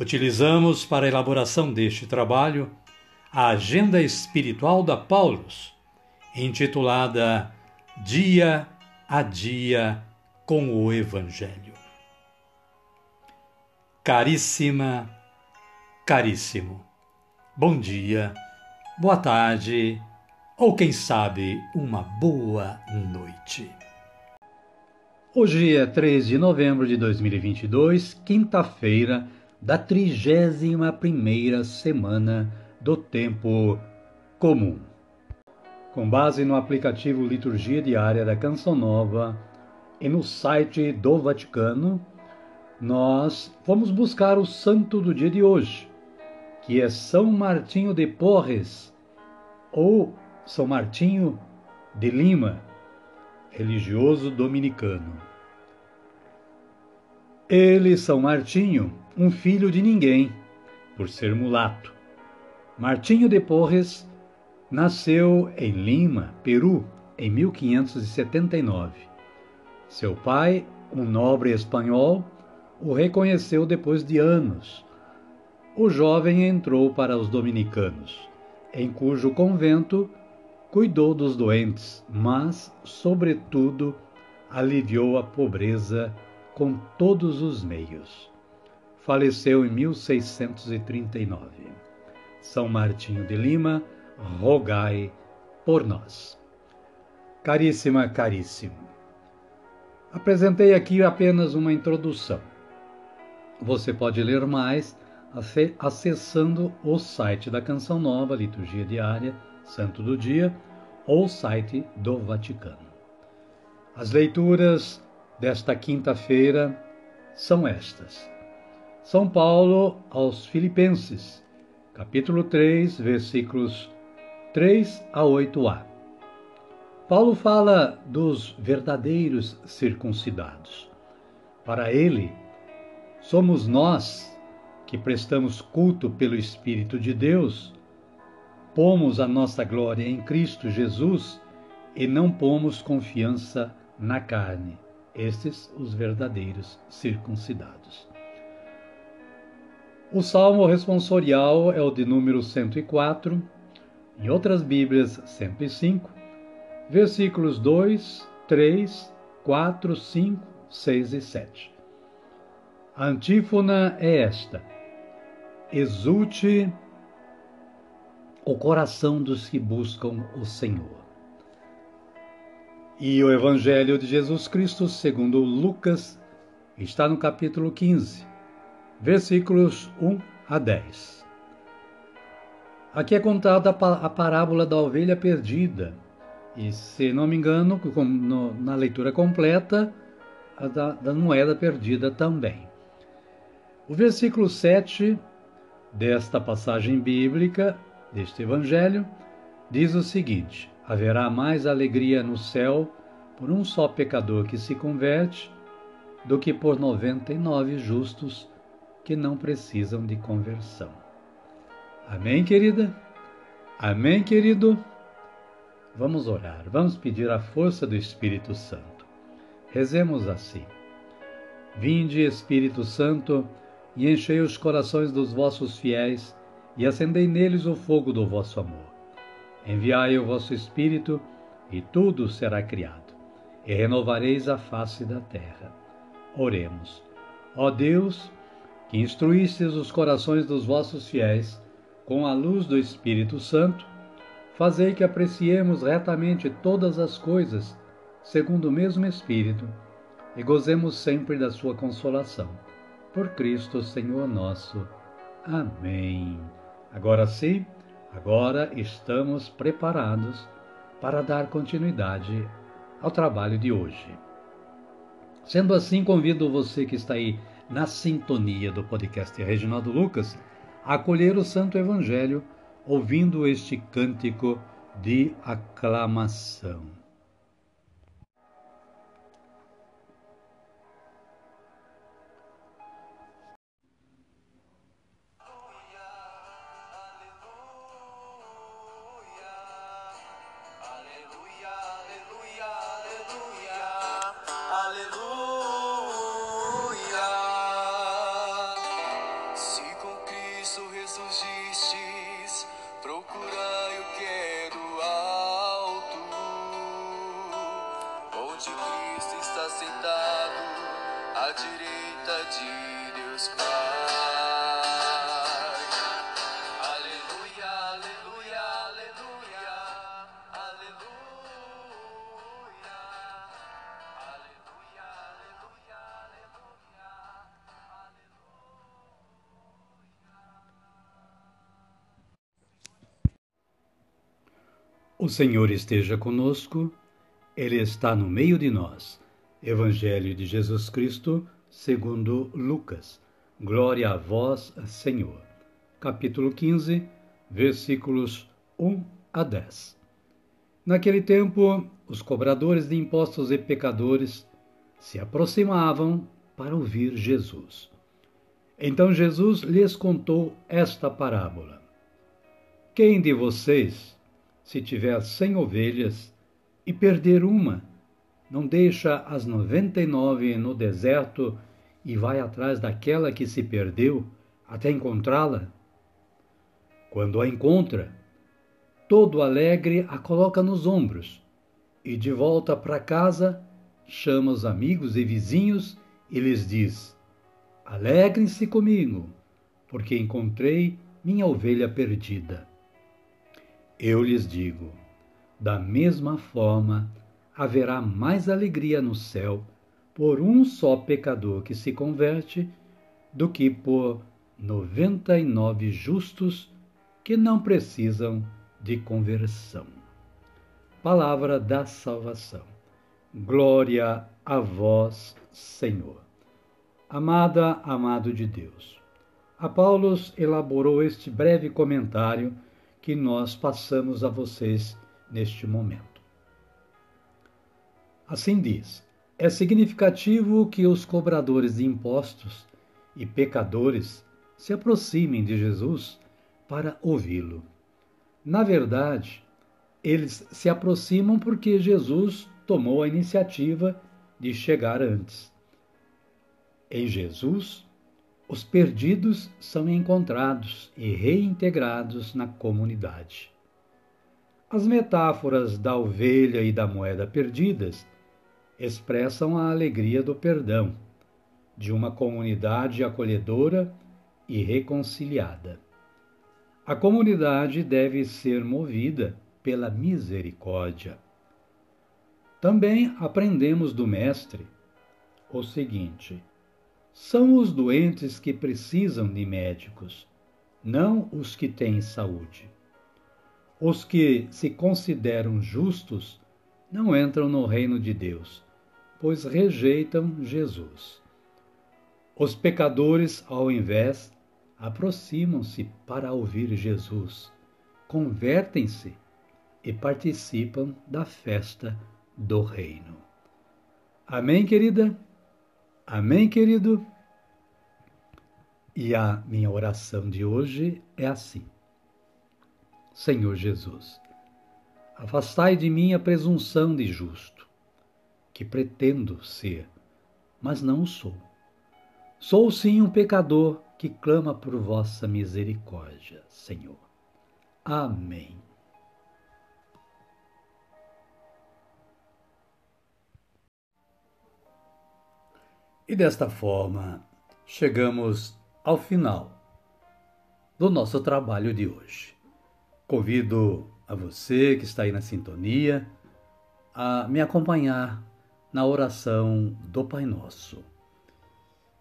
Utilizamos para a elaboração deste trabalho a Agenda Espiritual da Paulus, intitulada Dia a Dia com o Evangelho. Caríssima, caríssimo, bom dia, boa tarde ou quem sabe uma boa noite. Hoje é 3 de novembro de 2022, quinta-feira da 31ª semana do tempo comum. Com base no aplicativo Liturgia Diária da Canção Nova e no site do Vaticano, nós vamos buscar o santo do dia de hoje, que é São Martinho de Porres ou São Martinho de Lima, religioso dominicano. Ele, São Martinho, um filho de ninguém, por ser mulato. Martinho de Porres nasceu em Lima, Peru, em 1579. Seu pai, um nobre espanhol, o reconheceu depois de anos. O jovem entrou para os dominicanos, em cujo convento cuidou dos doentes, mas, sobretudo, aliviou a pobreza com todos os meios. Faleceu em 1639. São Martinho de Lima, rogai por nós. Caríssima, caríssimo. Apresentei aqui apenas uma introdução. Você pode ler mais acessando o site da Canção Nova, Liturgia Diária, Santo do Dia, ou o site do Vaticano. As leituras desta quinta-feira são estas. São Paulo aos Filipenses, capítulo 3, versículos 3 a 8a. Paulo fala dos verdadeiros circuncidados. Para ele, somos nós que prestamos culto pelo Espírito de Deus, pomos a nossa glória em Cristo Jesus e não pomos confiança na carne. Estes os verdadeiros circuncidados. O salmo responsorial é o de número 104, em outras Bíblias 105, versículos 2, 3, 4, 5, 6 e 7. A antífona é esta: Exulte o coração dos que buscam o Senhor. E o Evangelho de Jesus Cristo, segundo Lucas, está no capítulo 15, versículos 1 a 10. Aqui é contada a parábola da ovelha perdida. E, se não me engano, na leitura completa, a da, da moeda perdida também. O versículo 7 desta passagem bíblica, deste evangelho, diz o seguinte: Haverá mais alegria no céu por um só pecador que se converte do que por noventa e nove justos que não precisam de conversão. Amém, querida? Amém, querido? Vamos orar, vamos pedir a força do Espírito Santo. Rezemos assim: Vinde, Espírito Santo, e enchei os corações dos vossos fiéis, e acendei neles o fogo do vosso amor. Enviai o vosso Espírito, e tudo será criado, e renovareis a face da terra. Oremos. Ó Deus, que instruístes os corações dos vossos fiéis com a luz do Espírito Santo, fazei que apreciemos retamente todas as coisas, segundo o mesmo Espírito, e gozemos sempre da sua consolação por Cristo Senhor nosso. Amém. Agora sim, agora estamos preparados para dar continuidade ao trabalho de hoje. Sendo assim, convido você que está aí na sintonia do podcast Reginaldo Lucas acolher o Santo Evangelho ouvindo este cântico de aclamação. O Senhor esteja conosco, Ele está no meio de nós. Evangelho de Jesus Cristo, segundo Lucas. Glória a vós, Senhor. Capítulo 15, versículos 1 a 10. Naquele tempo, os cobradores de impostos e pecadores se aproximavam para ouvir Jesus. Então Jesus lhes contou esta parábola: Quem de vocês se tiver cem ovelhas e perder uma, não deixa as noventa e nove no deserto e vai atrás daquela que se perdeu até encontrá-la? Quando a encontra, todo alegre a coloca nos ombros e de volta para casa chama os amigos e vizinhos e lhes diz: Alegrem-se comigo, porque encontrei minha ovelha perdida. Eu lhes digo: da mesma forma, haverá mais alegria no céu por um só pecador que se converte do que por noventa e nove justos que não precisam de conversão. Palavra da salvação. Glória a vós, Senhor. Amada, amado de Deus. A Paulo elaborou este breve comentário que nós passamos a vocês neste momento. Assim diz: é significativo que os cobradores de impostos e pecadores se aproximem de Jesus para ouvi-lo. Na verdade, eles se aproximam porque Jesus tomou a iniciativa de chegar antes. Em Jesus, os perdidos são encontrados e reintegrados na comunidade. As metáforas da ovelha e da moeda perdidas expressam a alegria do perdão, de uma comunidade acolhedora e reconciliada. A comunidade deve ser movida pela misericórdia. Também aprendemos do Mestre o seguinte: são os doentes que precisam de médicos, não os que têm saúde. Os que se consideram justos não entram no reino de Deus, pois rejeitam Jesus. Os pecadores, ao invés, aproximam-se para ouvir Jesus, convertem-se e participam da festa do reino. Amém, querida? Amém, querido? E a minha oração de hoje é assim: Senhor Jesus, afastai de mim a presunção de justo, que pretendo ser, mas não sou. Sou sim um pecador que clama por vossa misericórdia, Senhor. Amém. E desta forma, chegamos ao final do nosso trabalho de hoje. Convido a você que está aí na sintonia a me acompanhar na oração do Pai Nosso.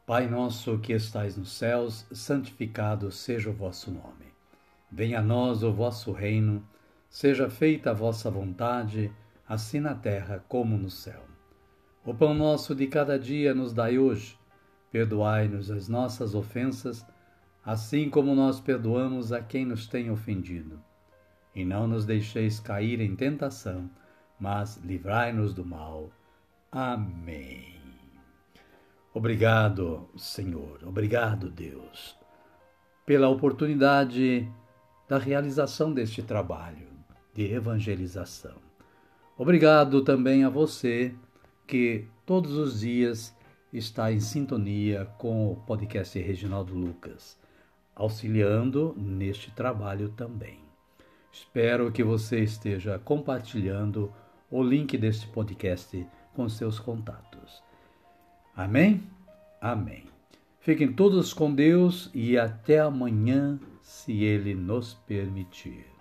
Pai nosso que estais nos céus, santificado seja o vosso nome. Venha a nós o vosso reino, seja feita a vossa vontade, assim na terra como no céu. O pão nosso de cada dia nos dai hoje. Perdoai-nos as nossas ofensas, assim como nós perdoamos a quem nos tem ofendido. E não nos deixeis cair em tentação, mas livrai-nos do mal. Amém. Obrigado, Senhor, obrigado, Deus, pela oportunidade da realização deste trabalho de evangelização. Obrigado também a você que todos os dias está em sintonia com o podcast Reginaldo Lucas, auxiliando neste trabalho também. Espero que você esteja compartilhando o link deste podcast com seus contatos. Amém? Amém. Fiquem todos com Deus e até amanhã, se Ele nos permitir.